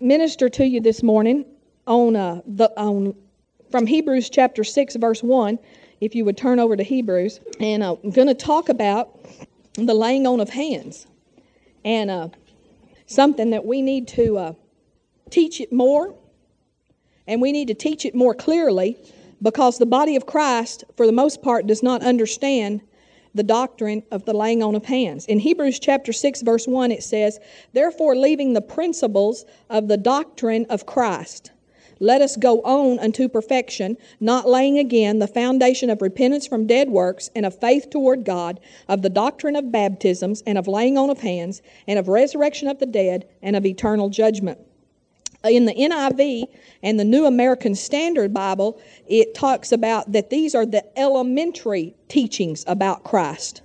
minister to you this morning on uh, the on from Hebrews chapter six, verse one. If you would turn over to Hebrews, and uh, I'm going to talk about the laying on of hands, and uh, something that we need to uh, teach it more, and we need to teach it more clearly, because the body of Christ, for the most part, does not understand the doctrine of the laying on of hands. In Hebrews chapter 6 verse 1 it says, "Therefore leaving the principles of the doctrine of Christ, let us go on unto perfection, not laying again the foundation of repentance from dead works and of faith toward God, of the doctrine of baptisms and of laying on of hands and of resurrection of the dead and of eternal judgment." In the NIV and the New American Standard Bible, it talks about that these are the elementary teachings about Christ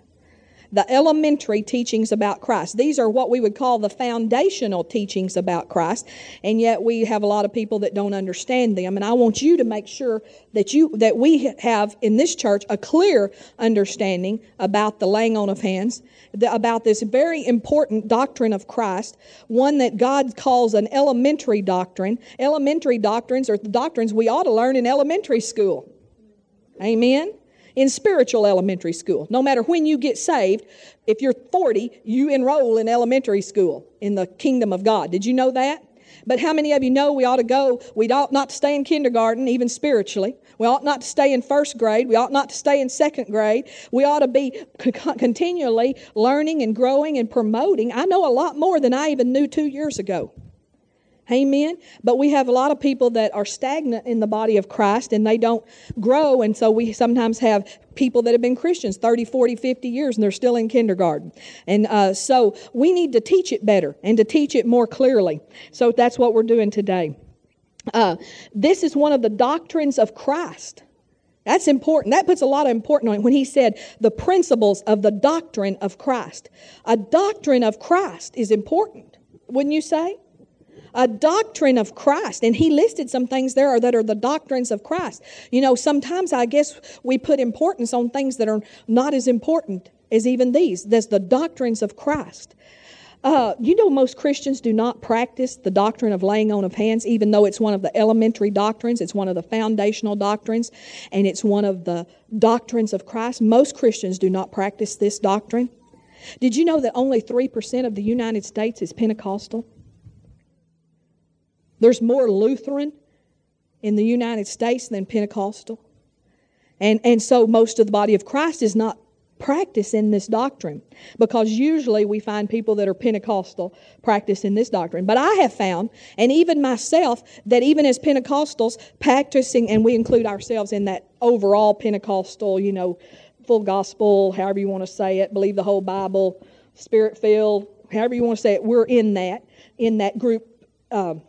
the elementary teachings about Christ. These are what we would call the foundational teachings about Christ, and yet we have a lot of people that don't understand them. And I want you to make sure that you that we have in this church a clear understanding about the laying on of hands, the, about this very important doctrine of Christ, one that God calls an elementary doctrine. Elementary doctrines are the doctrines we ought to learn in elementary school. Amen in spiritual elementary school. No matter when you get saved, if you're 40, you enroll in elementary school in the kingdom of God. Did you know that? But how many of you know we ought to go, we ought not to stay in kindergarten, even spiritually. We ought not to stay in first grade. We ought not to stay in second grade. We ought to be continually learning and growing and promoting. I know a lot more than I even knew two years ago. Amen. But we have a lot of people that are stagnant in the body of Christ and they don't grow. And so we sometimes have people that have been Christians 30, 40, 50 years and they're still in kindergarten. And uh, so we need to teach it better and to teach it more clearly. So that's what we're doing today. Uh, this is one of the doctrines of Christ. That's important. That puts a lot of importance on it when he said the principles of the doctrine of Christ. A doctrine of Christ is important, wouldn't you say? A doctrine of Christ. And he listed some things there that are the doctrines of Christ. You know, sometimes I guess we put importance on things that are not as important as even these. There's the doctrines of Christ. Uh, you know, most Christians do not practice the doctrine of laying on of hands, even though it's one of the elementary doctrines, it's one of the foundational doctrines, and it's one of the doctrines of Christ. Most Christians do not practice this doctrine. Did you know that only 3% of the United States is Pentecostal? There's more Lutheran in the United States than Pentecostal. And, and so most of the body of Christ is not practicing this doctrine because usually we find people that are Pentecostal practicing this doctrine. But I have found, and even myself, that even as Pentecostals practicing, and we include ourselves in that overall Pentecostal, you know, full gospel, however you want to say it, believe the whole Bible, spirit filled, however you want to say it, we're in that, in that group. Um,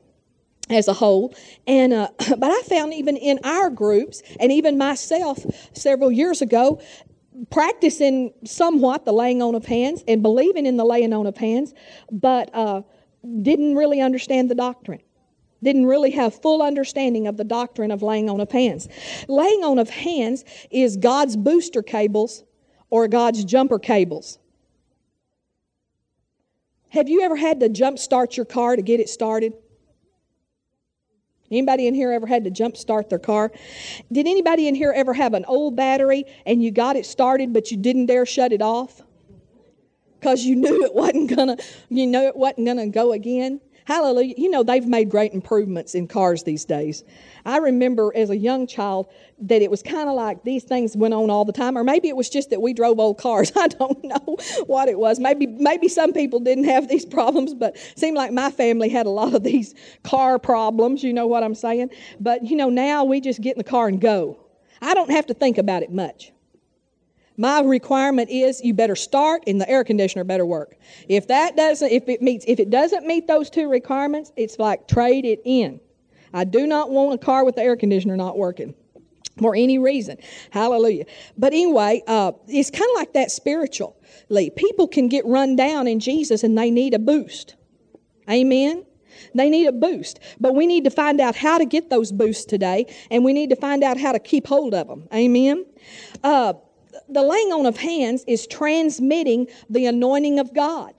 as a whole. And uh, but I found even in our groups, and even myself several years ago, practicing somewhat the laying on of hands and believing in the laying on of hands, but uh, didn't really understand the doctrine. Didn't really have full understanding of the doctrine of laying on of hands. Laying on of hands is God's booster cables or God's jumper cables. Have you ever had to jump start your car to get it started? Anybody in here ever had to jump start their car? Did anybody in here ever have an old battery and you got it started but you didn't dare shut it off? Because you knew it wasn't gonna, you know it wasn't gonna go again. Hallelujah. You know, they've made great improvements in cars these days. I remember as a young child that it was kind of like these things went on all the time, or maybe it was just that we drove old cars. I don't know what it was. Maybe, maybe some people didn't have these problems, but seemed like my family had a lot of these car problems. You know what I'm saying? But, you know, now we just get in the car and go. I don't have to think about it much. My requirement is you better start and the air conditioner better work. If that doesn't, if it meets, if it doesn't meet those two requirements, it's like trade it in. I do not want a car with the air conditioner not working for any reason. Hallelujah. But anyway, uh, it's kind of like that spiritually. People can get run down in Jesus and they need a boost. Amen. They need a boost. But we need to find out how to get those boosts today, and we need to find out how to keep hold of them. Amen. Uh, the laying on of hands is transmitting the anointing of God.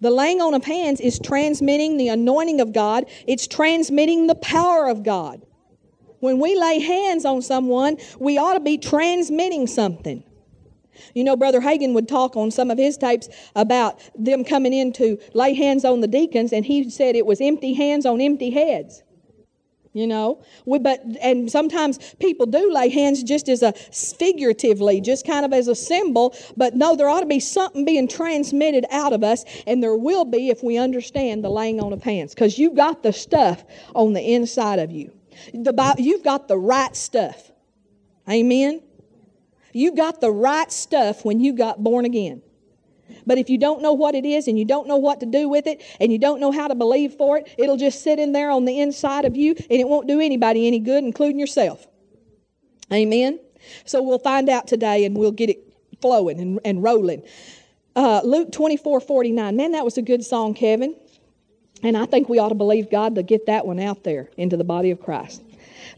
The laying on of hands is transmitting the anointing of God, it's transmitting the power of God. When we lay hands on someone, we ought to be transmitting something. You know, Brother Hagin would talk on some of his tapes about them coming in to lay hands on the deacons, and he said it was empty hands on empty heads. You know, we, but and sometimes people do lay hands just as a figuratively, just kind of as a symbol. But no, there ought to be something being transmitted out of us, and there will be if we understand the laying on of hands, because you've got the stuff on the inside of you. The you've got the right stuff. Amen. You got the right stuff when you got born again. But if you don't know what it is and you don't know what to do with it and you don't know how to believe for it, it'll just sit in there on the inside of you and it won't do anybody any good, including yourself. Amen? So we'll find out today and we'll get it flowing and, and rolling. Uh, Luke 24 49. Man, that was a good song, Kevin. And I think we ought to believe God to get that one out there into the body of Christ.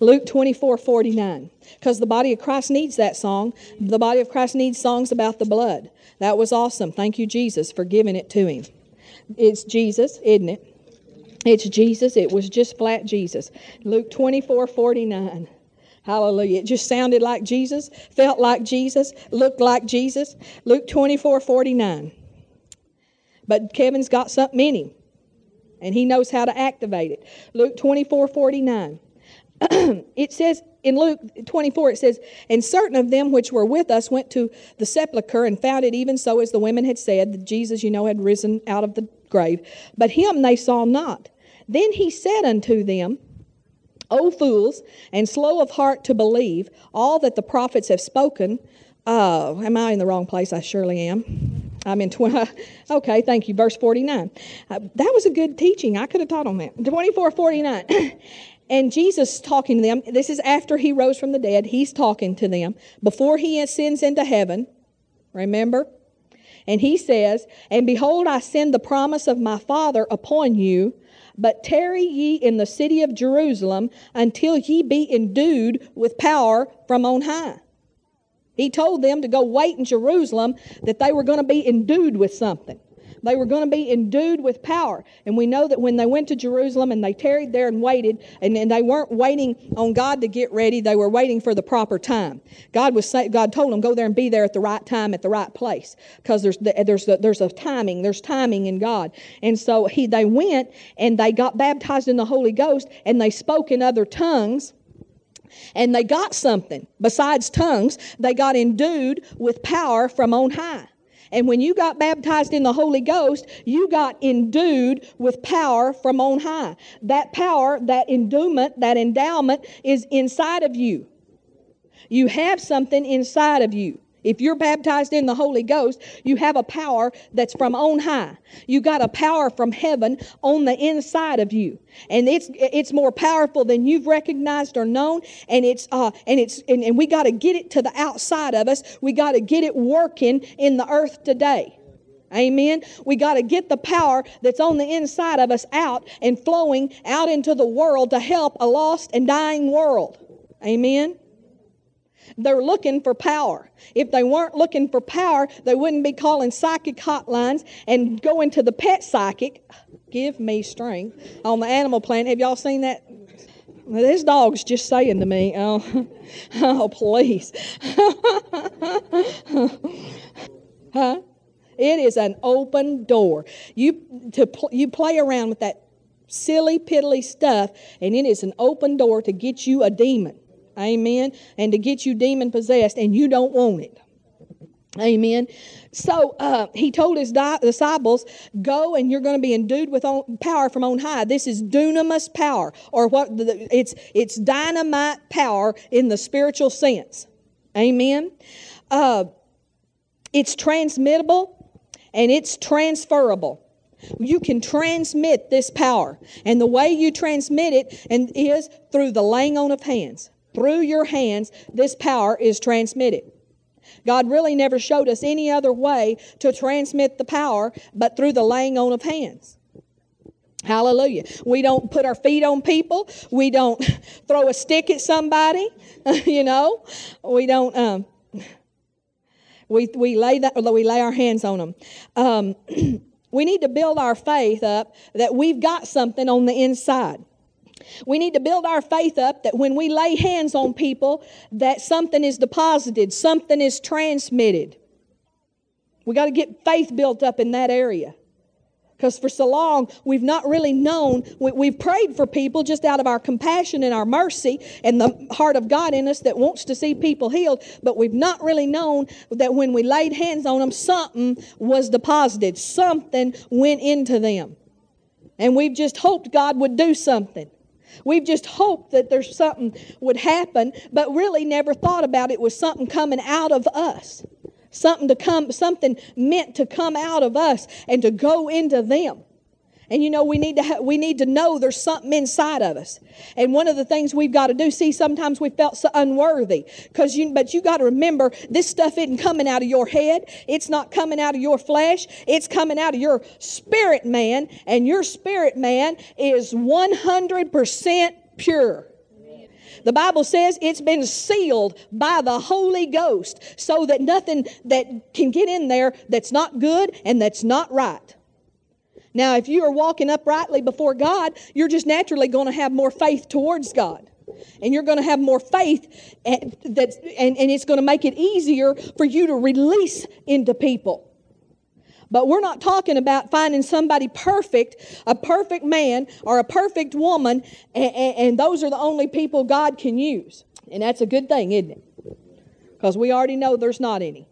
Luke 24 49. Because the body of Christ needs that song. The body of Christ needs songs about the blood. That was awesome. Thank you, Jesus, for giving it to him. It's Jesus, isn't it? It's Jesus. It was just flat Jesus. Luke 24 49. Hallelujah. It just sounded like Jesus, felt like Jesus, looked like Jesus. Luke 24 49. But Kevin's got something in him, and he knows how to activate it. Luke 24 49. it says in Luke 24, it says, And certain of them which were with us went to the sepulchre and found it even so as the women had said, that Jesus, you know, had risen out of the grave. But him they saw not. Then he said unto them, O fools, and slow of heart to believe all that the prophets have spoken. Uh, am I in the wrong place? I surely am. I'm in 20. Okay, thank you. Verse 49. Uh, that was a good teaching. I could have taught on that. 24 49. And Jesus talking to them, this is after he rose from the dead, he's talking to them before he ascends into heaven. Remember? And he says, And behold, I send the promise of my Father upon you, but tarry ye in the city of Jerusalem until ye be endued with power from on high. He told them to go wait in Jerusalem that they were going to be endued with something. They were going to be endued with power. And we know that when they went to Jerusalem and they tarried there and waited, and, and they weren't waiting on God to get ready, they were waiting for the proper time. God was say, God told them, go there and be there at the right time, at the right place. Because there's, the, there's, the, there's a timing, there's timing in God. And so he, they went and they got baptized in the Holy Ghost and they spoke in other tongues and they got something besides tongues they got endued with power from on high and when you got baptized in the Holy Ghost, you got endued with power from on high. That power, that endowment, that endowment is inside of you. You have something inside of you. If you're baptized in the Holy Ghost, you have a power that's from on high. You got a power from heaven on the inside of you. And it's it's more powerful than you've recognized or known. And it's uh and it's and, and we got to get it to the outside of us. We got to get it working in the earth today. Amen. We got to get the power that's on the inside of us out and flowing out into the world to help a lost and dying world. Amen. They're looking for power. If they weren't looking for power, they wouldn't be calling psychic hotlines and going to the pet psychic. Give me strength on the animal planet. Have y'all seen that? This dog's just saying to me, oh, oh please. huh? It is an open door. You to pl- you play around with that silly piddly stuff, and it is an open door to get you a demon. Amen. And to get you demon possessed, and you don't want it. Amen. So uh, he told his di- disciples, "Go, and you're going to be endued with on- power from on high. This is dunamis power, or what? The, it's it's dynamite power in the spiritual sense. Amen. Uh, it's transmittable and it's transferable. You can transmit this power, and the way you transmit it and is through the laying on of hands through your hands, this power is transmitted. God really never showed us any other way to transmit the power but through the laying on of hands. Hallelujah. We don't put our feet on people. We don't throw a stick at somebody. you know, we don't. Um, we we lay that. We lay our hands on them. Um, We need to build our faith up that we've got something on the inside. We need to build our faith up that when we lay hands on people that something is deposited, something is transmitted. We got to get faith built up in that area. Because for so long, we've not really known. We, have prayed for people just out of our compassion and our mercy and the heart of God in us that wants to see people healed. But we've not really known that when we laid hands on them, something was deposited, something went into them. And we've just hoped God would do something. We've just hoped that there's something would happen, but really never thought about it was something coming out of us. Something to come something meant to come out of us and to go into them and you know we need to ha- we need to know there's something inside of us. And one of the things we've got to do see sometimes we felt so unworthy. Because you but you got to remember this stuff isn't coming out of your head. It's not coming out of your flesh. It's coming out of your spirit man. And your spirit man is 100% pure. The Bible says it's been sealed by the Holy Ghost so that nothing that can get in there that's not good and that's not right. Now, if you are walking uprightly before God, you're just naturally going to have more faith towards God. And you're going to have more faith, and, that, and, and it's going to make it easier for you to release into people. But we're not talking about finding somebody perfect, a perfect man or a perfect woman, and, and those are the only people God can use. And that's a good thing, isn't it? Because we already know there's not any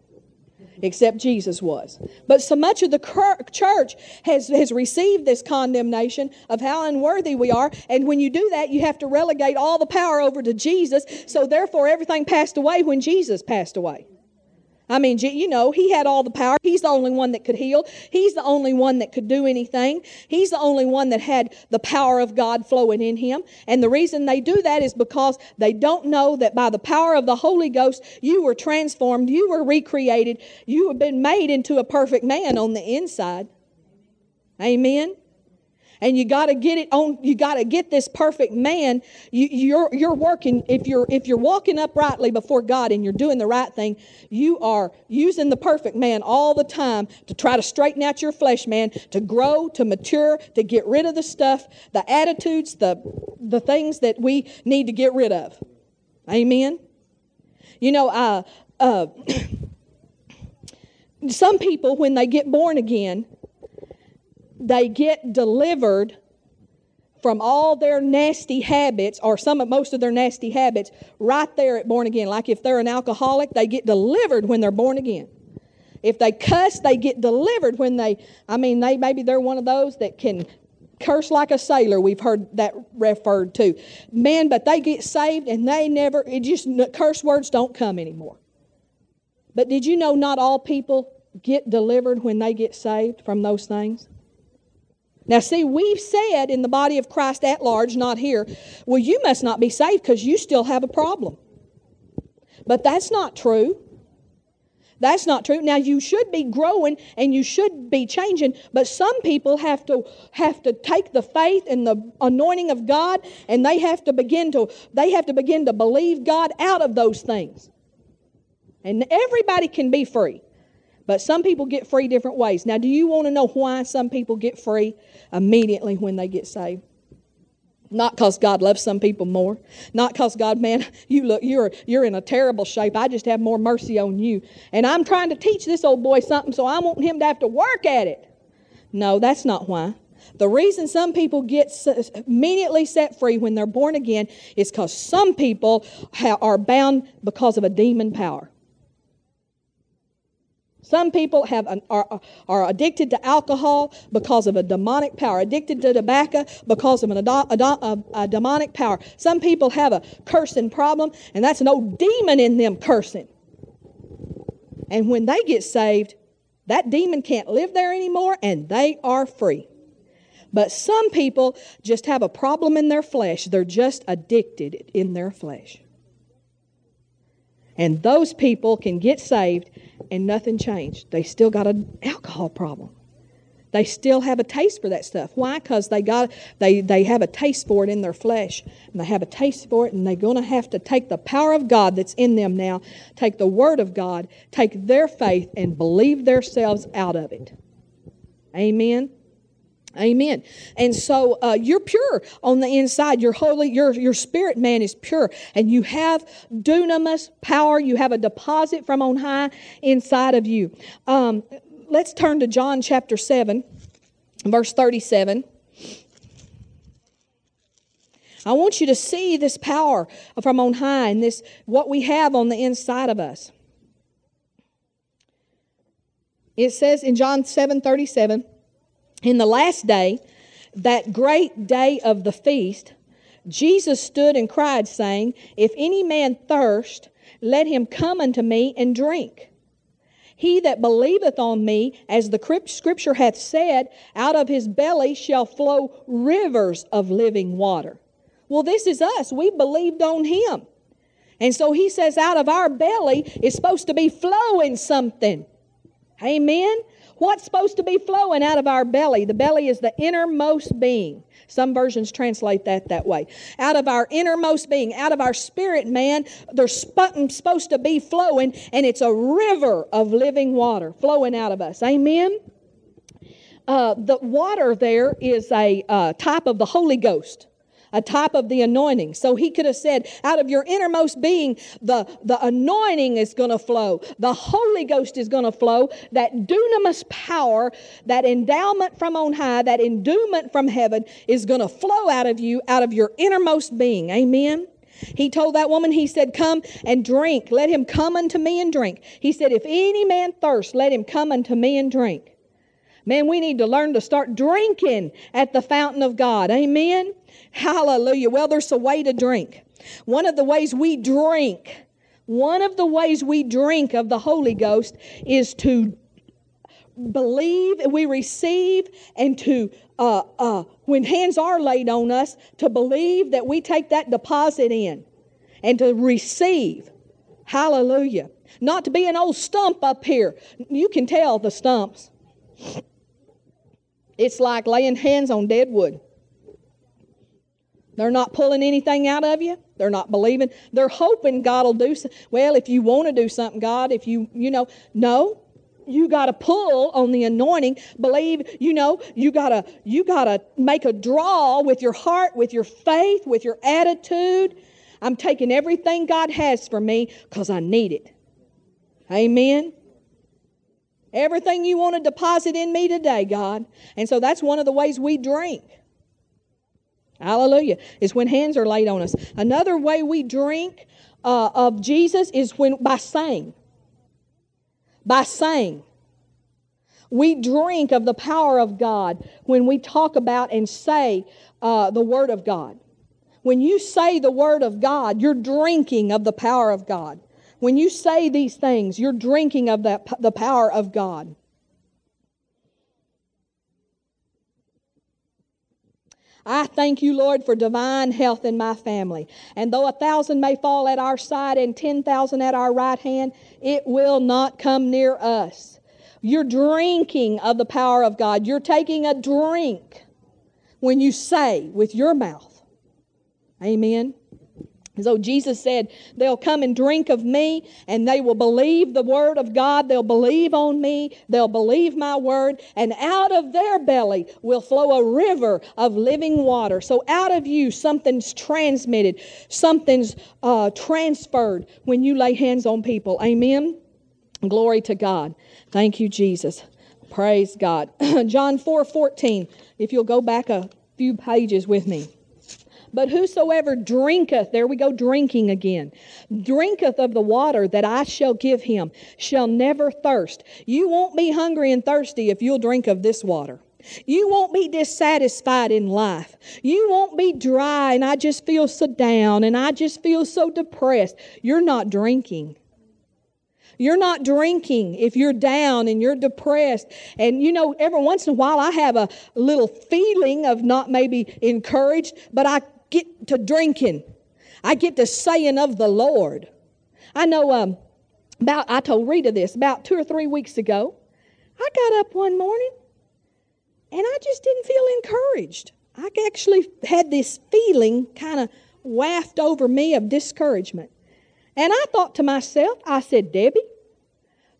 except Jesus was. But so much of the church has, has received this condemnation of how unworthy we are. And when you do that, you have to relegate all the power over to Jesus. So therefore, everything passed away when Jesus passed away. I mean, you know, he had all the power. He's the only one that could heal. He's the only one that could do anything. He's the only one that had the power of God flowing in him. And the reason they do that is because they don't know that by the power of the Holy Ghost, you were transformed, you were recreated, you have been made into a perfect man on the inside. Amen and you got to get it on you got to get this perfect man. You, you're you're working if you're if you're walking uprightly before god and you're doing the right thing you are using the perfect man all the time to try to straighten out your flesh man to grow to mature to get rid of the stuff the attitudes the the things that we need to get rid of. Amen? You know uh, uh, some people when they get born again they get delivered from all their nasty habits or some of most of their nasty habits right there at born again. Like if they're an alcoholic they get delivered when they're born again. If they cuss they get delivered when they i mean they maybe they're one of those that can curse like a sailor. We've heard that referred to. Man but they get saved and they never it just curse words don't come anymore. But did you know not all people get delivered when they get saved from those things now, see, we've said in the body of Christ at large, not here, well, you must not be saved because you still have a problem. But that's not true. That's not true. Now you should be growing and you should be changing, but some people have to have to take the faith and the anointing of God and they have to begin to they have to begin to believe God out of those things. And everybody can be free. But some people get free different ways. Now, do you want to know why some people get free immediately when they get saved? Not because God loves some people more. Not because God, man, you look, you're you're in a terrible shape. I just have more mercy on you. And I'm trying to teach this old boy something, so I want him to have to work at it. No, that's not why. The reason some people get immediately set free when they're born again is because some people are bound because of a demon power. Some people have an, are, are addicted to alcohol because of a demonic power, addicted to tobacco because of an, a, a, a demonic power. Some people have a cursing problem, and that's an old demon in them cursing. And when they get saved, that demon can't live there anymore, and they are free. But some people just have a problem in their flesh. They're just addicted in their flesh. And those people can get saved and nothing changed. They still got an alcohol problem. They still have a taste for that stuff. Why? Because they got they they have a taste for it in their flesh, and they have a taste for it, and they're going to have to take the power of God that's in them now, take the Word of God, take their faith, and believe themselves out of it. Amen. Amen. And so uh, you're pure on the inside. You're holy. Your your spirit man is pure, and you have dunamis power. You have a deposit from on high inside of you. Um, let's turn to John chapter seven, verse thirty-seven. I want you to see this power from on high and this what we have on the inside of us. It says in John 7 37, in the last day, that great day of the feast, Jesus stood and cried, saying, If any man thirst, let him come unto me and drink. He that believeth on me, as the scripture hath said, out of his belly shall flow rivers of living water. Well, this is us. We believed on him. And so he says, out of our belly is supposed to be flowing something. Amen. What's supposed to be flowing out of our belly? The belly is the innermost being. Some versions translate that that way. Out of our innermost being, out of our spirit man, there's supposed to be flowing, and it's a river of living water flowing out of us. Amen. Uh, the water there is a uh, type of the Holy Ghost a type of the anointing. So he could have said, out of your innermost being, the, the anointing is going to flow. The Holy Ghost is going to flow. That dunamis power, that endowment from on high, that endowment from heaven is going to flow out of you, out of your innermost being. Amen. He told that woman, he said, Come and drink. Let him come unto me and drink. He said, If any man thirst, let him come unto me and drink. Man, we need to learn to start drinking at the fountain of God. Amen. Hallelujah. Well, there's a way to drink. One of the ways we drink, one of the ways we drink of the Holy Ghost is to believe, we receive, and to, uh, uh, when hands are laid on us, to believe that we take that deposit in and to receive. Hallelujah. Not to be an old stump up here. You can tell the stumps. It's like laying hands on dead wood. They're not pulling anything out of you. They're not believing. They're hoping God will do. Well, if you want to do something, God, if you, you know, no. You got to pull on the anointing. Believe, you know, you got to you got to make a draw with your heart, with your faith, with your attitude. I'm taking everything God has for me cuz I need it. Amen. Everything you want to deposit in me today, God. And so that's one of the ways we drink. Hallelujah. Is when hands are laid on us. Another way we drink uh, of Jesus is when by saying. By saying. We drink of the power of God when we talk about and say uh, the Word of God. When you say the Word of God, you're drinking of the power of God. When you say these things, you're drinking of that, the power of God. I thank you, Lord, for divine health in my family. And though a thousand may fall at our side and 10,000 at our right hand, it will not come near us. You're drinking of the power of God. You're taking a drink when you say with your mouth. Amen. So Jesus said, They'll come and drink of me, and they will believe the word of God. They'll believe on me. They'll believe my word, and out of their belly will flow a river of living water. So out of you, something's transmitted, something's uh, transferred when you lay hands on people. Amen. Glory to God. Thank you, Jesus. Praise God. John 4 14, if you'll go back a few pages with me. But whosoever drinketh, there we go, drinking again, drinketh of the water that I shall give him, shall never thirst. You won't be hungry and thirsty if you'll drink of this water. You won't be dissatisfied in life. You won't be dry and I just feel so down and I just feel so depressed. You're not drinking. You're not drinking if you're down and you're depressed. And you know, every once in a while I have a little feeling of not maybe encouraged, but I get to drinking. I get to saying of the Lord. I know um, about, I told Rita this about two or three weeks ago. I got up one morning and I just didn't feel encouraged. I actually had this feeling kind of waft over me of discouragement. And I thought to myself, I said, Debbie,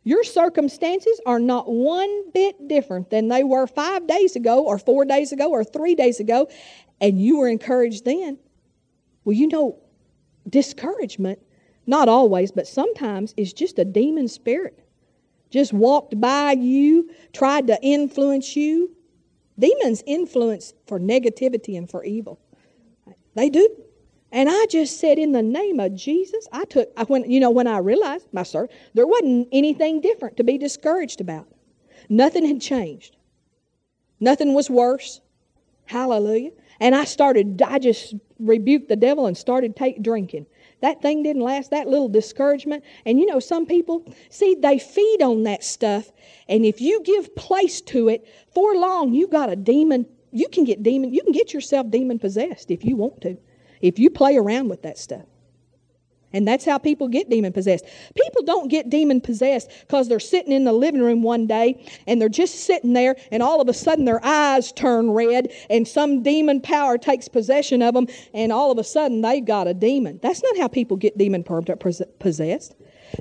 Your circumstances are not one bit different than they were five days ago, or four days ago, or three days ago, and you were encouraged then. Well, you know, discouragement, not always, but sometimes, is just a demon spirit. Just walked by you, tried to influence you. Demons influence for negativity and for evil. They do. And I just said, in the name of Jesus, I took, I, when, you know, when I realized, my sir, there wasn't anything different to be discouraged about. Nothing had changed. Nothing was worse. Hallelujah. And I started, I just rebuked the devil and started take, drinking. That thing didn't last, that little discouragement. And you know, some people, see, they feed on that stuff. And if you give place to it for long, you got a demon. You can get demon, you can get yourself demon possessed if you want to, if you play around with that stuff. And that's how people get demon possessed. People don't get demon possessed because they're sitting in the living room one day and they're just sitting there and all of a sudden their eyes turn red and some demon power takes possession of them and all of a sudden they've got a demon. That's not how people get demon possessed.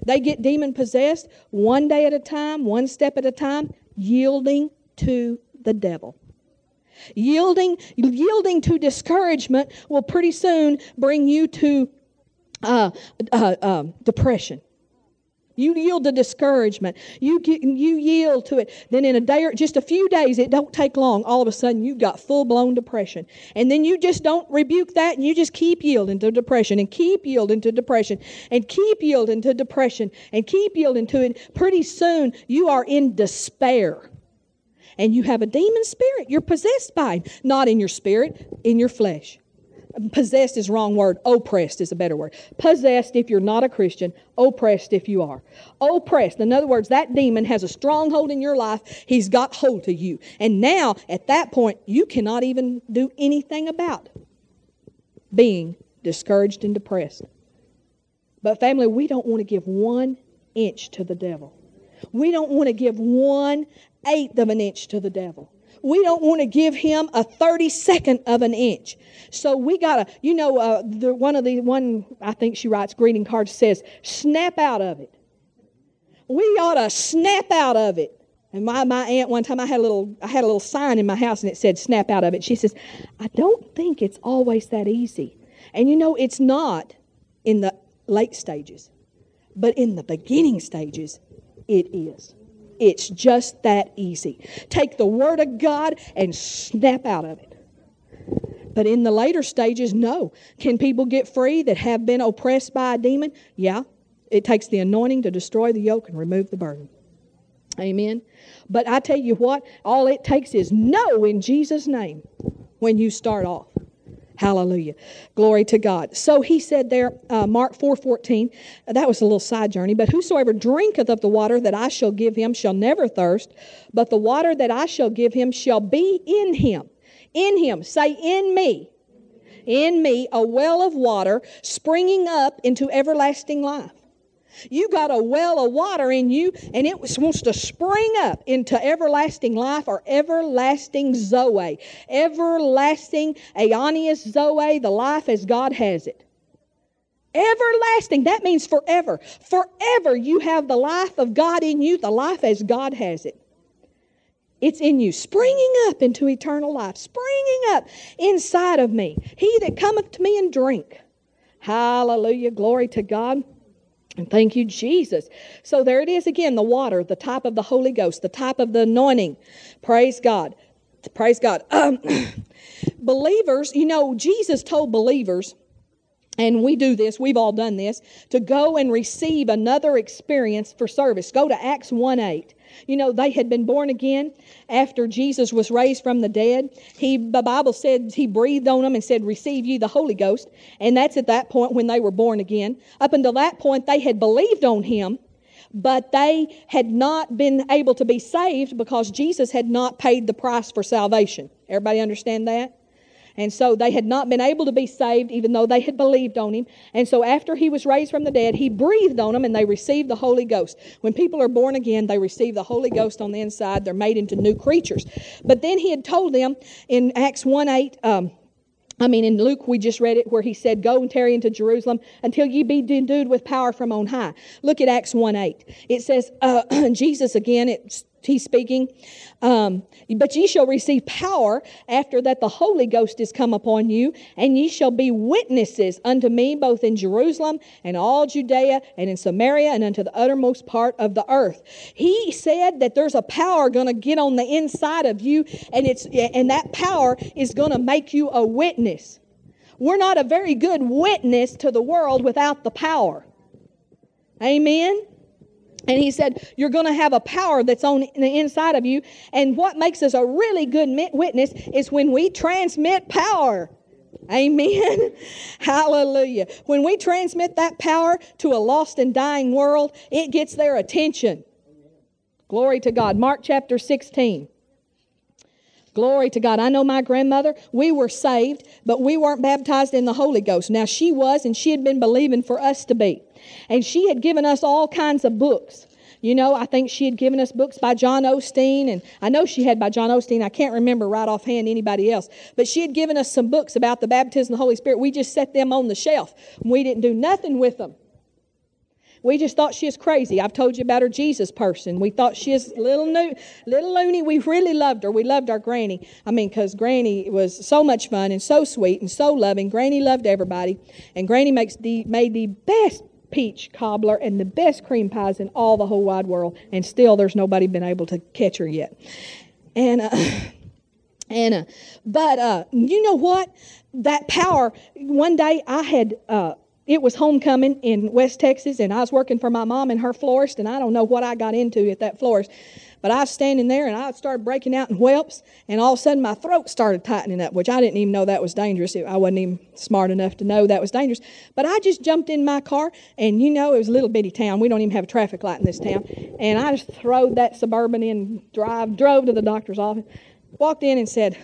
They get demon possessed one day at a time, one step at a time, yielding to the devil. Yielding, yielding to discouragement will pretty soon bring you to uh, uh, um, depression. You yield to discouragement. You get, you yield to it. Then in a day or just a few days, it don't take long. All of a sudden, you've got full blown depression, and then you just don't rebuke that, and you just keep yielding to depression, and keep yielding to depression, and keep yielding to depression, and keep yielding to it. Pretty soon, you are in despair, and you have a demon spirit. You're possessed by him, not in your spirit, in your flesh possessed is wrong word. Oppressed is a better word. Possessed if you're not a christian oppressed if you are. Oppressed in other words that demon has a stronghold in your life. He's got hold of you. And now at that point you cannot even do anything about being discouraged and depressed. But family we don't want to give one inch to the devil. We don't want to give one eighth of an inch to the devil we don't want to give him a 32nd of an inch. So we got to, you know, uh, the, one of the, one, I think she writes greeting cards says, snap out of it. We ought to snap out of it. And my, my aunt, one time I had a little, I had a little sign in my house and it said, snap out of it. She says, I don't think it's always that easy. And you know, it's not in the late stages, but in the beginning stages, it is. It's just that easy. Take the Word of God and snap out of it. But in the later stages, no. Can people get free that have been oppressed by a demon? Yeah. It takes the anointing to destroy the yoke and remove the burden. Amen. But I tell you what, all it takes is no in Jesus' name when you start off. Hallelujah. Glory to God. So he said there, uh, Mark 4 14, that was a little side journey, but whosoever drinketh of the water that I shall give him shall never thirst, but the water that I shall give him shall be in him. In him. Say, in me. In me, a well of water springing up into everlasting life. You got a well of water in you, and it wants to spring up into everlasting life or everlasting Zoe. Everlasting Aionios Zoe, the life as God has it. Everlasting, that means forever. Forever you have the life of God in you, the life as God has it. It's in you, springing up into eternal life, springing up inside of me. He that cometh to me and drink. Hallelujah, glory to God. And thank you, Jesus. So there it is again the water, the type of the Holy Ghost, the type of the anointing. Praise God. Praise God. Um, believers, you know, Jesus told believers, and we do this, we've all done this, to go and receive another experience for service. Go to Acts 1 8. You know, they had been born again after Jesus was raised from the dead. He, the Bible said he breathed on them and said, Receive ye the Holy Ghost. And that's at that point when they were born again. Up until that point, they had believed on him, but they had not been able to be saved because Jesus had not paid the price for salvation. Everybody understand that? And so they had not been able to be saved, even though they had believed on him. And so after he was raised from the dead, he breathed on them and they received the Holy Ghost. When people are born again, they receive the Holy Ghost on the inside. They're made into new creatures. But then he had told them in Acts 1 8, um, I mean, in Luke, we just read it where he said, Go and tarry into Jerusalem until ye be endued with power from on high. Look at Acts 1 8. It says, uh, Jesus again, it's he's speaking. Um, but ye shall receive power after that the Holy Ghost is come upon you, and ye shall be witnesses unto me both in Jerusalem and all Judea and in Samaria and unto the uttermost part of the earth. He said that there's a power going to get on the inside of you, and it's and that power is going to make you a witness. We're not a very good witness to the world without the power. Amen. And he said, You're going to have a power that's on the inside of you. And what makes us a really good witness is when we transmit power. Amen. Hallelujah. When we transmit that power to a lost and dying world, it gets their attention. Glory to God. Mark chapter 16. Glory to God. I know my grandmother, we were saved, but we weren't baptized in the Holy Ghost. Now she was, and she had been believing for us to be. And she had given us all kinds of books. You know, I think she had given us books by John Osteen, and I know she had by John Osteen. I can't remember right offhand anybody else. But she had given us some books about the baptism of the Holy Spirit. We just set them on the shelf. We didn't do nothing with them. We just thought she was crazy. I've told you about her Jesus person. We thought she was little new, little loony. We really loved her. We loved our granny. I mean, because granny was so much fun and so sweet and so loving. Granny loved everybody, and granny makes the made the best peach cobbler and the best cream pies in all the whole wide world, and still there's nobody been able to catch her yet. And uh, and uh, but uh, you know what? That power. One day I had. Uh, it was homecoming in West Texas, and I was working for my mom and her florist, and I don't know what I got into at that florist. But I was standing there and I started breaking out in whelps, and all of a sudden my throat started tightening up, which I didn't even know that was dangerous. I wasn't even smart enough to know that was dangerous. But I just jumped in my car, and you know, it was a little bitty town. We don't even have a traffic light in this town. And I just throwed that suburban in, drive, drove to the doctor's office, walked in and said,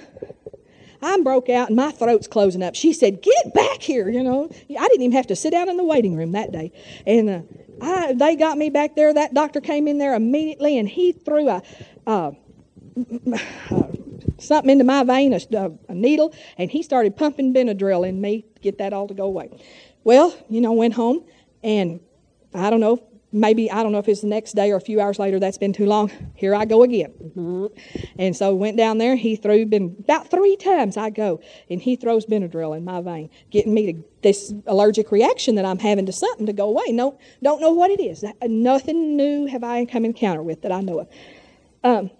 I'm broke out and my throat's closing up. She said, Get back here, you know. I didn't even have to sit down in the waiting room that day. And uh, I, they got me back there. That doctor came in there immediately and he threw a, uh, something into my vein, a, a, needle, and he started pumping Benadryl in me to get that all to go away. Well, you know, went home and I don't know, maybe I don't know if it's the next day or a few hours later. That's been too long. Here I go again. Mm-hmm. And so went down there. He threw been about three times I go, and he throws Benadryl in my vein, getting me to this allergic reaction that I'm having to something to go away. No, don't know what it is. Nothing new have I come encounter with that I know of. Um,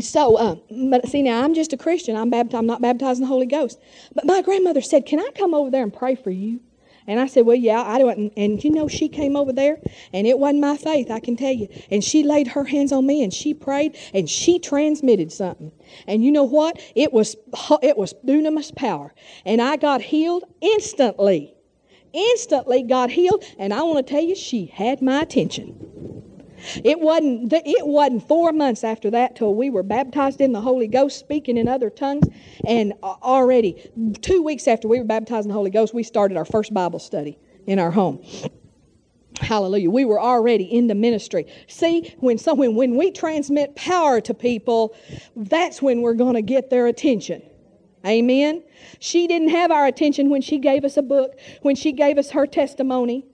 so, um, but see now I'm just a Christian. I'm baptized. I'm not baptized in the Holy Ghost. But my grandmother said, "Can I come over there and pray for you?" And I said, Well, yeah, I don't. And you know, she came over there, and it wasn't my faith, I can tell you. And she laid her hands on me, and she prayed, and she transmitted something. And you know what? It was it was dunamis power, and I got healed instantly. Instantly got healed, and I want to tell you, she had my attention. It wasn't, it wasn't four months after that till we were baptized in the Holy Ghost, speaking in other tongues. And already, two weeks after we were baptized in the Holy Ghost, we started our first Bible study in our home. Hallelujah. We were already in the ministry. See, when, so, when, when we transmit power to people, that's when we're going to get their attention. Amen. She didn't have our attention when she gave us a book, when she gave us her testimony.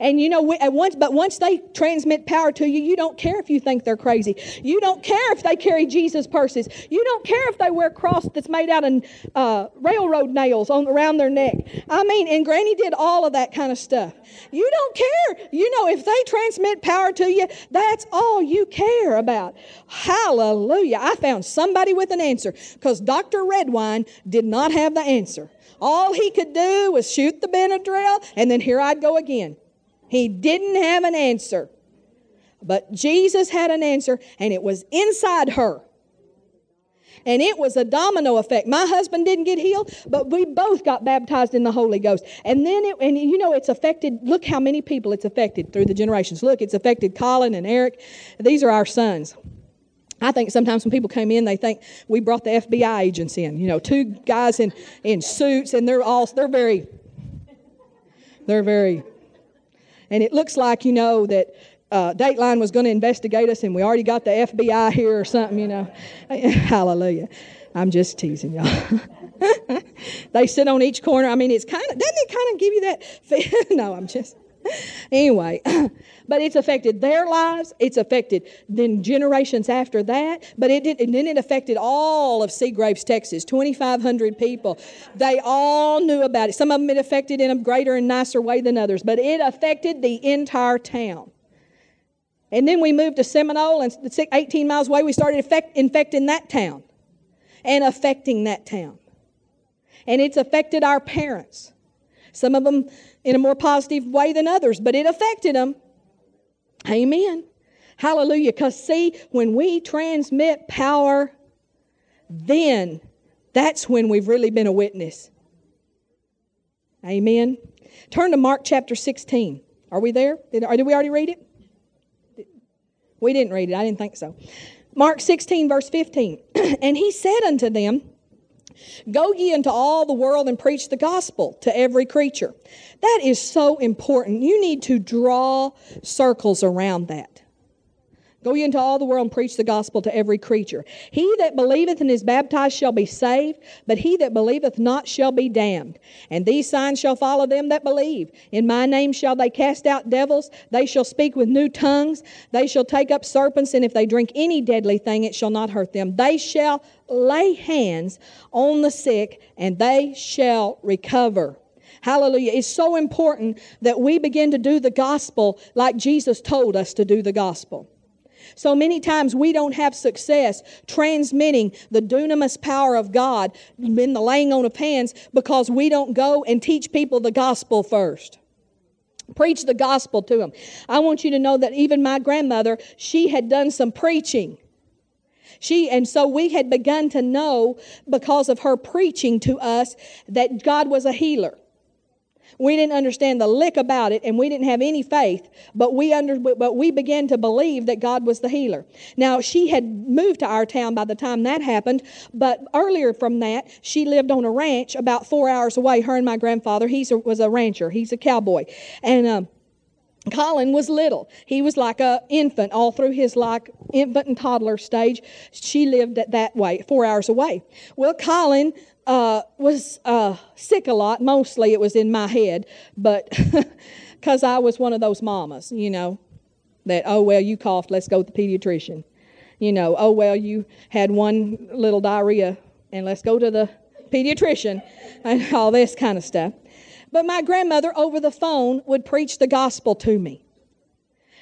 And you know, once, but once they transmit power to you, you don't care if you think they're crazy. You don't care if they carry Jesus purses. You don't care if they wear a cross that's made out of uh, railroad nails on around their neck. I mean, and Granny did all of that kind of stuff. You don't care. You know, if they transmit power to you, that's all you care about. Hallelujah! I found somebody with an answer because Dr. Redwine did not have the answer. All he could do was shoot the Benadryl, and then here I'd go again. He didn't have an answer. But Jesus had an answer, and it was inside her. And it was a domino effect. My husband didn't get healed, but we both got baptized in the Holy Ghost. And then, it, and you know, it's affected, look how many people it's affected through the generations. Look, it's affected Colin and Eric. These are our sons. I think sometimes when people come in, they think we brought the FBI agents in. You know, two guys in, in suits, and they're all, they're very, they're very and it looks like, you know, that uh, Dateline was going to investigate us and we already got the FBI here or something, you know. Hallelujah. I'm just teasing y'all. They sit on each corner. I mean, it's kind of, doesn't it kind of give you that? no, I'm just, anyway, but it's affected their lives. It's affected then generations after that. But it did, and then it affected all of Seagraves, Texas, 2,500 people. They all knew about it. Some of them it affected in a greater and nicer way than others, but it affected the entire town. And then we moved to Seminole, and 18 miles away, we started infecting that town and affecting that town. And it's affected our parents. Some of them in a more positive way than others, but it affected them. Amen. Hallelujah. Because, see, when we transmit power, then that's when we've really been a witness. Amen. Turn to Mark chapter 16. Are we there? Did, uh, did we already read it? We didn't read it. I didn't think so. Mark 16, verse 15. and he said unto them, Go ye into all the world and preach the gospel to every creature. That is so important. You need to draw circles around that. Go ye into all the world and preach the gospel to every creature. He that believeth and is baptized shall be saved, but he that believeth not shall be damned. And these signs shall follow them that believe. In my name shall they cast out devils. They shall speak with new tongues. They shall take up serpents, and if they drink any deadly thing, it shall not hurt them. They shall lay hands on the sick, and they shall recover. Hallelujah. It's so important that we begin to do the gospel like Jesus told us to do the gospel. So many times we don't have success transmitting the dunamis power of God in the laying on of hands because we don't go and teach people the gospel first. Preach the gospel to them. I want you to know that even my grandmother, she had done some preaching. She, and so we had begun to know because of her preaching to us that God was a healer. We didn't understand the lick about it and we didn't have any faith, but we under, but we began to believe that God was the healer. Now, she had moved to our town by the time that happened, but earlier from that, she lived on a ranch about four hours away. Her and my grandfather, he was a rancher, he's a cowboy. And, um, Colin was little. He was like a infant all through his like infant and toddler stage. She lived at that way, four hours away. Well, Colin uh, was uh, sick a lot. Mostly it was in my head, but because I was one of those mamas, you know, that, oh, well, you coughed, let's go to the pediatrician. You know, oh, well, you had one little diarrhea, and let's go to the pediatrician, and all this kind of stuff. But my grandmother over the phone would preach the gospel to me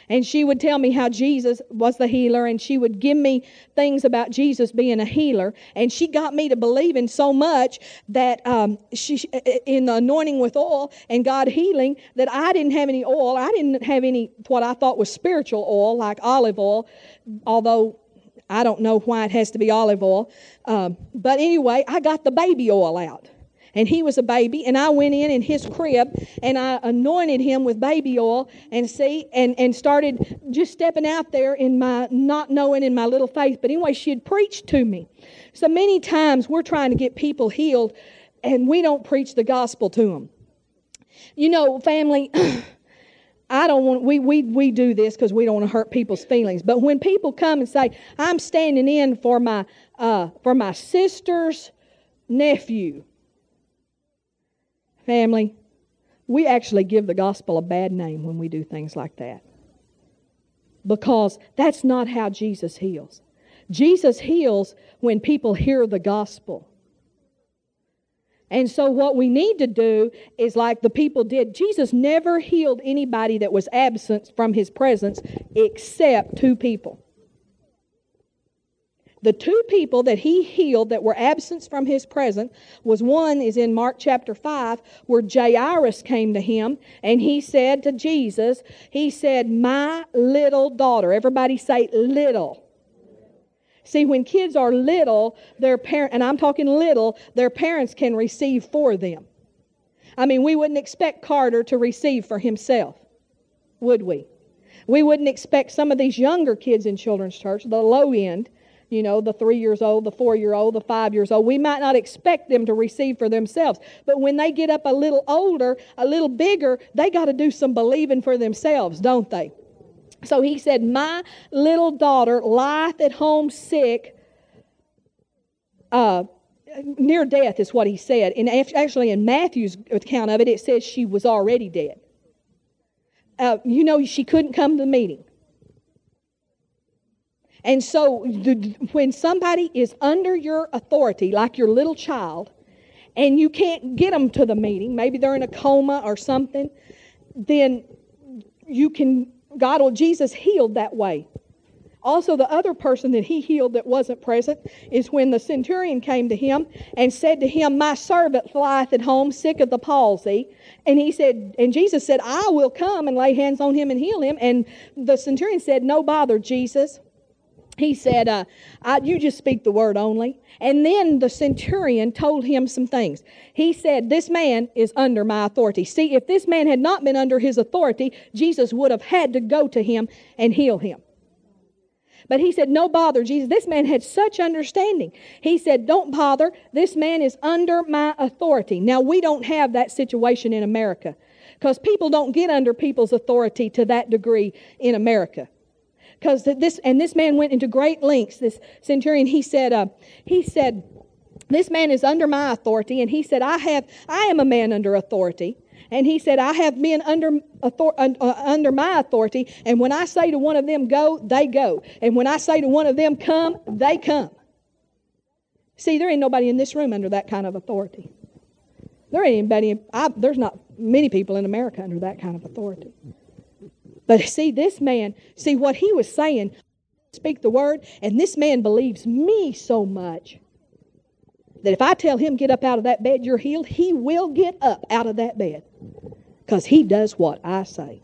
and she would tell me how Jesus was the healer, and she would give me things about Jesus being a healer. And she got me to believe in so much that um, she, in the anointing with oil and God healing, that I didn't have any oil. I didn't have any what I thought was spiritual oil, like olive oil, although I don't know why it has to be olive oil. Um, but anyway, I got the baby oil out and he was a baby and i went in in his crib and i anointed him with baby oil and see and, and started just stepping out there in my not knowing in my little faith. But anyway she had preached to me. So many times we're trying to get people healed and we don't preach the gospel to them you know family I don't want we we we do this because we don't want to hurt people's feelings. But when people come and say, "I'm standing in for my uh, for my sister's nephew," Family, we actually give the gospel a bad name when we do things like that. Because that's not how Jesus heals. Jesus heals when people hear the gospel. And so, what we need to do is like the people did. Jesus never healed anybody that was absent from his presence except two people. The two people that he healed that were absent from his presence was one is in Mark chapter 5 where Jairus came to him and he said to Jesus, he said, "My little daughter." Everybody say little. See, when kids are little, their parent and I'm talking little, their parents can receive for them. I mean, we wouldn't expect Carter to receive for himself, would we? We wouldn't expect some of these younger kids in children's church, the low end, you know, the three years old, the four year old, the five years old. We might not expect them to receive for themselves. But when they get up a little older, a little bigger, they got to do some believing for themselves, don't they? So he said, My little daughter lieth at home sick. Uh, near death is what he said. And actually, in Matthew's account of it, it says she was already dead. Uh, you know, she couldn't come to the meeting. And so, the, when somebody is under your authority, like your little child, and you can't get them to the meeting, maybe they're in a coma or something, then you can, God or Jesus healed that way. Also, the other person that he healed that wasn't present is when the centurion came to him and said to him, My servant lieth at home sick of the palsy. And he said, and Jesus said, I will come and lay hands on him and heal him. And the centurion said, No bother, Jesus he said, uh, You just speak the word only. And then the centurion told him some things. He said, This man is under my authority. See, if this man had not been under his authority, Jesus would have had to go to him and heal him. But he said, No bother, Jesus. This man had such understanding. He said, Don't bother. This man is under my authority. Now, we don't have that situation in America because people don't get under people's authority to that degree in America because this and this man went into great lengths. This centurion, he said, uh, he said, this man is under my authority, and he said, I have, I am a man under authority. And he said, I have men under, author, uh, under my authority, and when I say to one of them, go, they go. And when I say to one of them, come, they come. See, there ain't nobody in this room under that kind of authority. There ain't anybody, I, there's not many people in America under that kind of authority. But see, this man, see what he was saying, speak the word, and this man believes me so much that if I tell him, get up out of that bed, you're healed, he will get up out of that bed because he does what I say.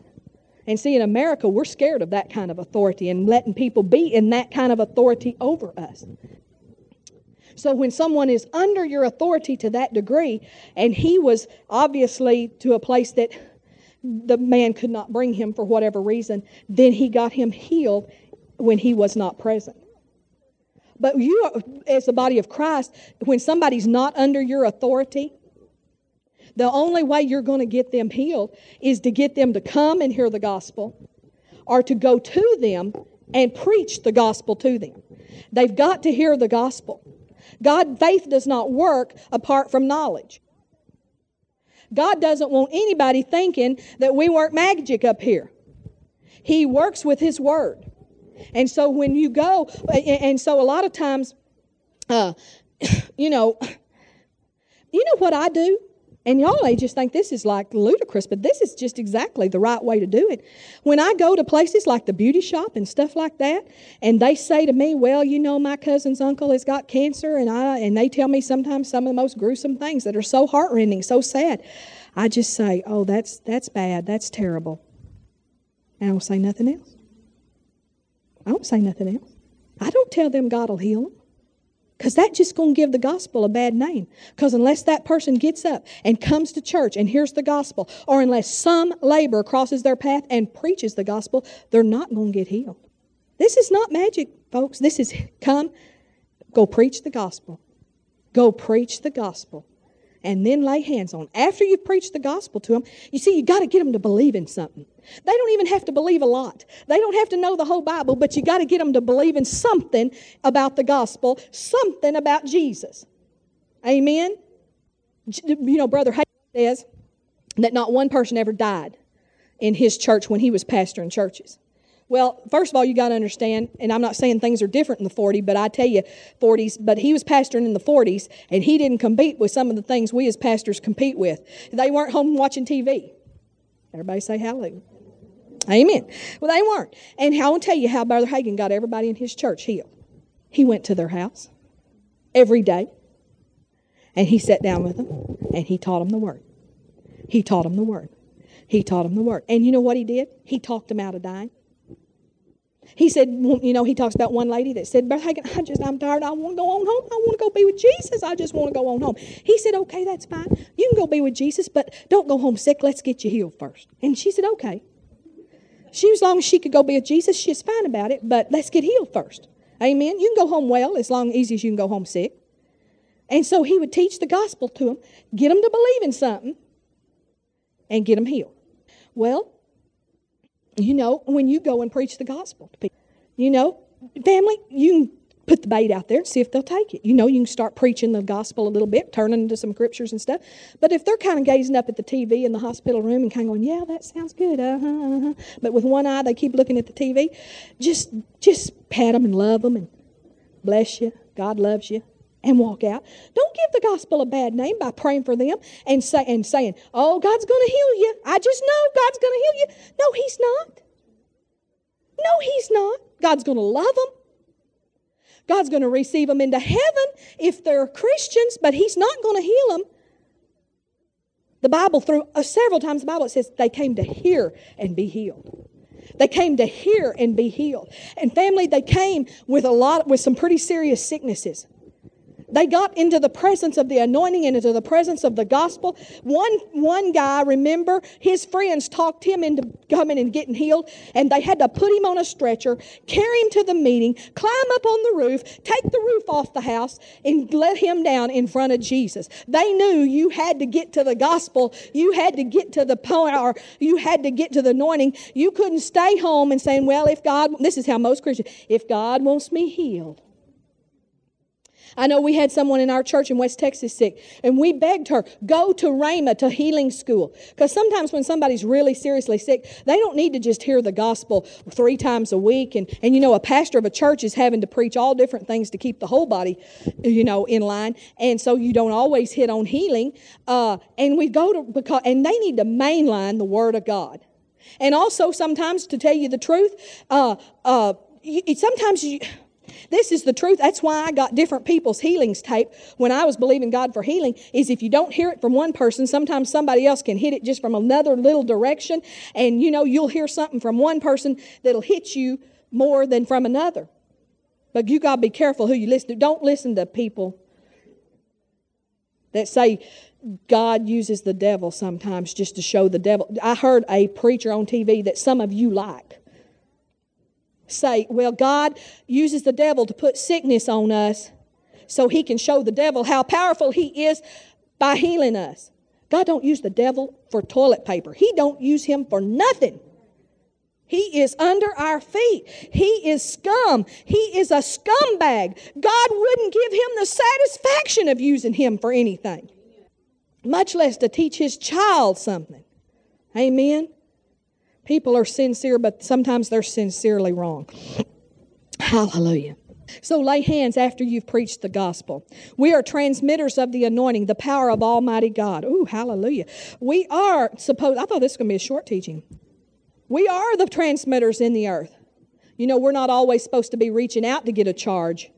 And see, in America, we're scared of that kind of authority and letting people be in that kind of authority over us. So when someone is under your authority to that degree, and he was obviously to a place that the man could not bring him for whatever reason, then he got him healed when he was not present. But you, as the body of Christ, when somebody's not under your authority, the only way you're going to get them healed is to get them to come and hear the gospel or to go to them and preach the gospel to them. They've got to hear the gospel. God, faith does not work apart from knowledge. God doesn't want anybody thinking that we weren't magic up here. He works with His Word. And so when you go, and so a lot of times, uh, you know, you know what I do? And y'all may just think this is like ludicrous, but this is just exactly the right way to do it. When I go to places like the beauty shop and stuff like that, and they say to me, Well, you know, my cousin's uncle has got cancer, and I and they tell me sometimes some of the most gruesome things that are so heartrending, so sad. I just say, Oh, that's that's bad, that's terrible. And I don't say nothing else. I don't say nothing else. I don't tell them God will heal them. Because that's just going to give the gospel a bad name. Because unless that person gets up and comes to church and hears the gospel, or unless some labor crosses their path and preaches the gospel, they're not going to get healed. This is not magic, folks. This is come, go preach the gospel. Go preach the gospel and then lay hands on. After you've preached the gospel to them, you see, you got to get them to believe in something. They don't even have to believe a lot. They don't have to know the whole Bible, but you got to get them to believe in something about the gospel, something about Jesus. Amen. You know, Brother Hagin says that not one person ever died in his church when he was pastoring churches. Well, first of all, you got to understand, and I'm not saying things are different in the 40s, but I tell you, 40s, but he was pastoring in the 40s, and he didn't compete with some of the things we as pastors compete with. They weren't home watching TV. Everybody say hallelujah. Amen. Well, they weren't. And I will tell you how Brother Hagin got everybody in his church healed. He went to their house every day, and he sat down with them, and he taught them the Word. He taught them the Word. He taught them the Word. And you know what he did? He talked them out of dying. He said, you know, he talks about one lady that said, Brother Hagin, I just, I'm tired. I want to go on home. I want to go be with Jesus. I just want to go on home. He said, okay, that's fine. You can go be with Jesus, but don't go home sick. Let's get you healed first. And she said, okay. She, as long as she could go be with Jesus, she's fine about it, but let's get healed first. Amen. You can go home well as long as easy as you can go home sick. And so he would teach the gospel to them, get them to believe in something, and get them healed. Well, you know, when you go and preach the gospel to people. You know, family, you can put the bait out there and see if they'll take it. You know, you can start preaching the gospel a little bit, turning into some scriptures and stuff. But if they're kind of gazing up at the TV in the hospital room and kind of going, "Yeah, that sounds good," uh-huh, uh-huh, but with one eye they keep looking at the TV, just just pat them and love them and bless you. God loves you. And walk out. Don't give the gospel a bad name by praying for them and say and saying, "Oh, God's going to heal you." I just know God's going to heal you. No, He's not. No, He's not. God's going to love them. God's going to receive them into heaven if they're Christians, but He's not going to heal them. The Bible, through uh, several times, the Bible says they came to hear and be healed. They came to hear and be healed. And family, they came with a lot, with some pretty serious sicknesses. They got into the presence of the anointing and into the presence of the gospel. One, one guy, remember, his friends talked him into coming and getting healed, and they had to put him on a stretcher, carry him to the meeting, climb up on the roof, take the roof off the house, and let him down in front of Jesus. They knew you had to get to the gospel, you had to get to the power, you had to get to the anointing. You couldn't stay home and saying, Well, if God, this is how most Christians, if God wants me healed, I know we had someone in our church in West Texas sick, and we begged her, go to Rhema, to healing school. Because sometimes when somebody's really seriously sick, they don't need to just hear the gospel three times a week. And, and you know, a pastor of a church is having to preach all different things to keep the whole body, you know, in line. And so you don't always hit on healing. Uh, and we go to, because, and they need to mainline the Word of God. And also, sometimes, to tell you the truth, uh, uh, sometimes you, this is the truth. That's why I got different people's healings tape when I was believing God for healing. Is if you don't hear it from one person, sometimes somebody else can hit it just from another little direction, and you know you'll hear something from one person that'll hit you more than from another. But you got to be careful who you listen to. Don't listen to people that say God uses the devil sometimes just to show the devil. I heard a preacher on TV that some of you like say, well, God uses the devil to put sickness on us so he can show the devil how powerful he is by healing us. God don't use the devil for toilet paper. He don't use him for nothing. He is under our feet. He is scum. He is a scumbag. God wouldn't give him the satisfaction of using him for anything, much less to teach his child something. Amen. People are sincere, but sometimes they're sincerely wrong. Hallelujah. So lay hands after you've preached the gospel. We are transmitters of the anointing, the power of Almighty God. Ooh, hallelujah. We are supposed, I thought this was going to be a short teaching. We are the transmitters in the earth. You know, we're not always supposed to be reaching out to get a charge.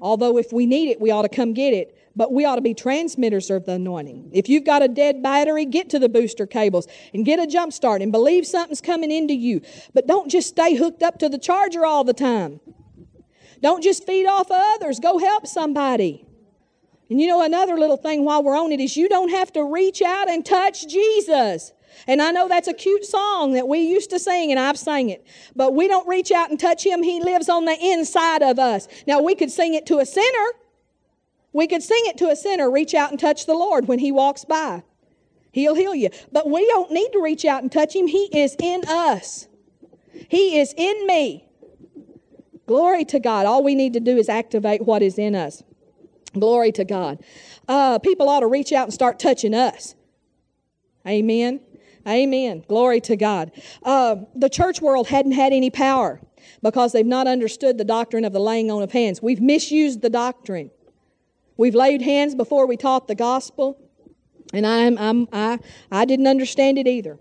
Although, if we need it, we ought to come get it but we ought to be transmitters of the anointing. If you've got a dead battery, get to the booster cables and get a jump start and believe something's coming into you. But don't just stay hooked up to the charger all the time. Don't just feed off of others. Go help somebody. And you know, another little thing while we're on it is you don't have to reach out and touch Jesus. And I know that's a cute song that we used to sing, and I've sang it. But we don't reach out and touch Him. He lives on the inside of us. Now, we could sing it to a sinner, we could sing it to a sinner, reach out and touch the Lord when he walks by. He'll heal you. But we don't need to reach out and touch him. He is in us. He is in me. Glory to God. All we need to do is activate what is in us. Glory to God. Uh, people ought to reach out and start touching us. Amen. Amen. Glory to God. Uh, the church world hadn't had any power because they've not understood the doctrine of the laying on of hands. We've misused the doctrine. We've laid hands before we taught the gospel, and I'm, I'm, I, I didn't understand it either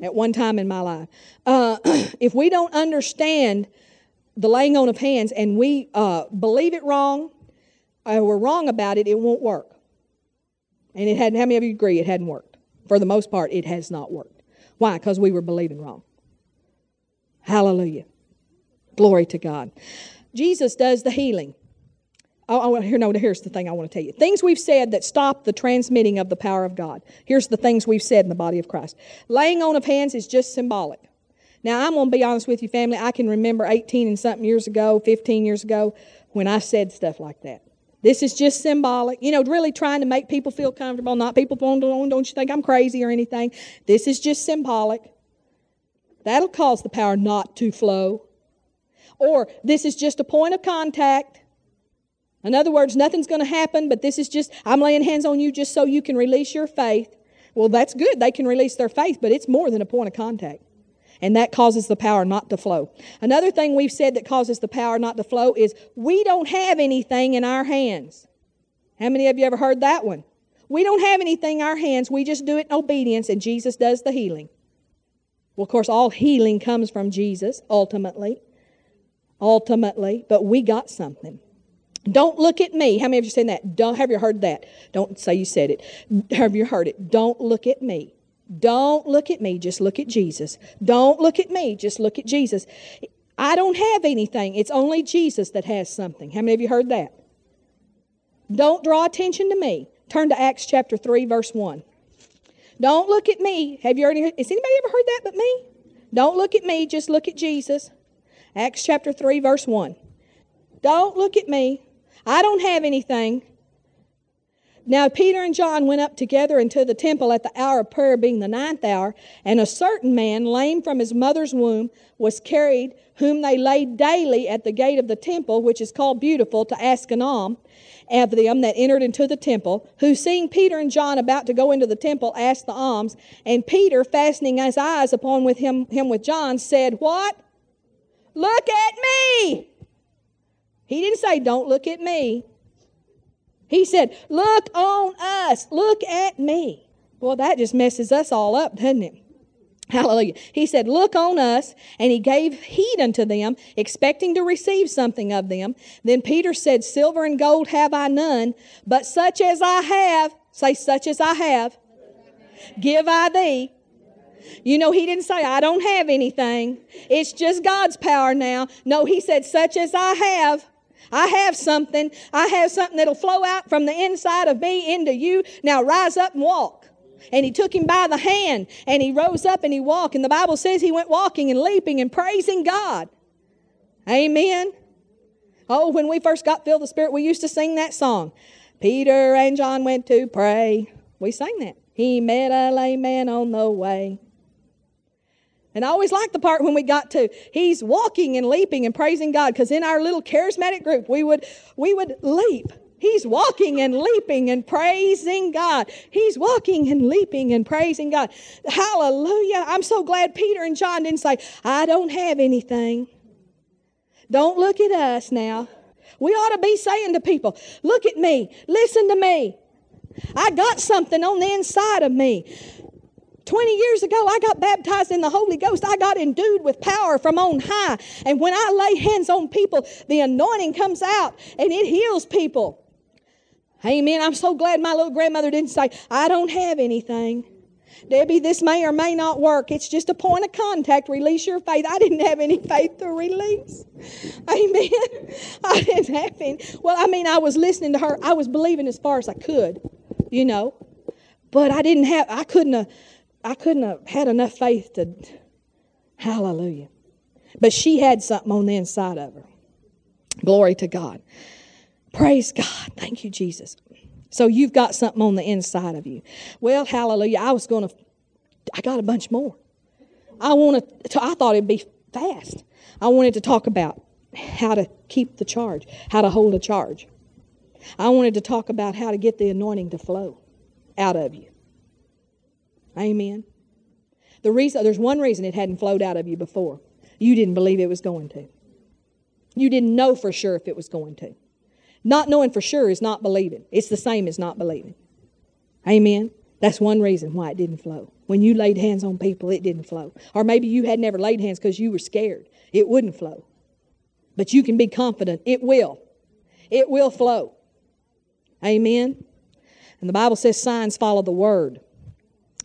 at one time in my life. Uh, if we don't understand the laying on of hands and we uh, believe it wrong, or we're wrong about it, it won't work. And it hadn't, how many of you agree it hadn't worked? For the most part, it has not worked. Why? Because we were believing wrong. Hallelujah. Glory to God. Jesus does the healing. Oh, oh, here, no, here's the thing I want to tell you. Things we've said that stop the transmitting of the power of God. Here's the things we've said in the body of Christ. Laying on of hands is just symbolic. Now, I'm going to be honest with you, family. I can remember 18 and something years ago, 15 years ago, when I said stuff like that. This is just symbolic, you know, really trying to make people feel comfortable, not people going, don't, don't you think I'm crazy or anything. This is just symbolic. That'll cause the power not to flow. Or this is just a point of contact In other words, nothing's going to happen, but this is just, I'm laying hands on you just so you can release your faith. Well, that's good. They can release their faith, but it's more than a point of contact. And that causes the power not to flow. Another thing we've said that causes the power not to flow is we don't have anything in our hands. How many of you ever heard that one? We don't have anything in our hands. We just do it in obedience, and Jesus does the healing. Well, of course, all healing comes from Jesus, ultimately. Ultimately. But we got something. Don't look at me. How many of you said that? Don't have you heard that? Don't say you said it. Have you heard it? Don't look at me. Don't look at me. Just look at Jesus. Don't look at me. Just look at Jesus. I don't have anything. It's only Jesus that has something. How many of you heard that? Don't draw attention to me. Turn to Acts chapter 3, verse 1. Don't look at me. Have you already heard? Has anybody ever heard that but me? Don't look at me. Just look at Jesus. Acts chapter 3, verse 1. Don't look at me. I don't have anything. Now Peter and John went up together into the temple at the hour of prayer, being the ninth hour, and a certain man, lame from his mother's womb, was carried, whom they laid daily at the gate of the temple, which is called Beautiful, to ask an alms of them that entered into the temple, who seeing Peter and John about to go into the temple, asked the alms. And Peter, fastening his eyes upon with him, him with John, said, What? Look at me! He didn't say, Don't look at me. He said, Look on us. Look at me. Well, that just messes us all up, doesn't it? Hallelujah. He said, Look on us. And he gave heed unto them, expecting to receive something of them. Then Peter said, Silver and gold have I none, but such as I have, say, such as I have, give I thee. You know, he didn't say, I don't have anything. It's just God's power now. No, he said, such as I have. I have something. I have something that'll flow out from the inside of me into you. Now rise up and walk. And he took him by the hand and he rose up and he walked. And the Bible says he went walking and leaping and praising God. Amen. Oh, when we first got filled with the Spirit, we used to sing that song. Peter and John went to pray. We sang that. He met a lame man on the way. And I always liked the part when we got to he's walking and leaping and praising God because in our little charismatic group we would we would leap. He's walking and leaping and praising God. He's walking and leaping and praising God. Hallelujah. I'm so glad Peter and John didn't say, I don't have anything. Don't look at us now. We ought to be saying to people, look at me, listen to me. I got something on the inside of me. 20 years ago, I got baptized in the Holy Ghost. I got endued with power from on high. And when I lay hands on people, the anointing comes out and it heals people. Amen. I'm so glad my little grandmother didn't say, I don't have anything. Debbie, this may or may not work. It's just a point of contact. Release your faith. I didn't have any faith to release. Amen. I didn't have any. Well, I mean, I was listening to her. I was believing as far as I could, you know. But I didn't have, I couldn't have I couldn't have had enough faith to, hallelujah. But she had something on the inside of her. Glory to God. Praise God. Thank you, Jesus. So you've got something on the inside of you. Well, hallelujah. I was going to, I got a bunch more. I wanted to, I thought it'd be fast. I wanted to talk about how to keep the charge, how to hold a charge. I wanted to talk about how to get the anointing to flow out of you. Amen. The reason there's one reason it hadn't flowed out of you before. You didn't believe it was going to. You didn't know for sure if it was going to. Not knowing for sure is not believing. It's the same as not believing. Amen. That's one reason why it didn't flow. When you laid hands on people, it didn't flow. Or maybe you had never laid hands because you were scared. It wouldn't flow. But you can be confident it will. It will flow. Amen. And the Bible says signs follow the word.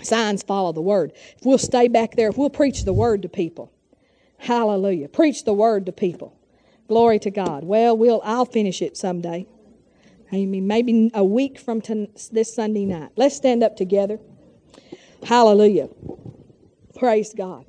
Signs follow the word. If we'll stay back there, if we'll preach the word to people, hallelujah. Preach the word to people. Glory to God. Well, we'll I'll finish it someday. Amen. Maybe a week from this Sunday night. Let's stand up together. Hallelujah. Praise God.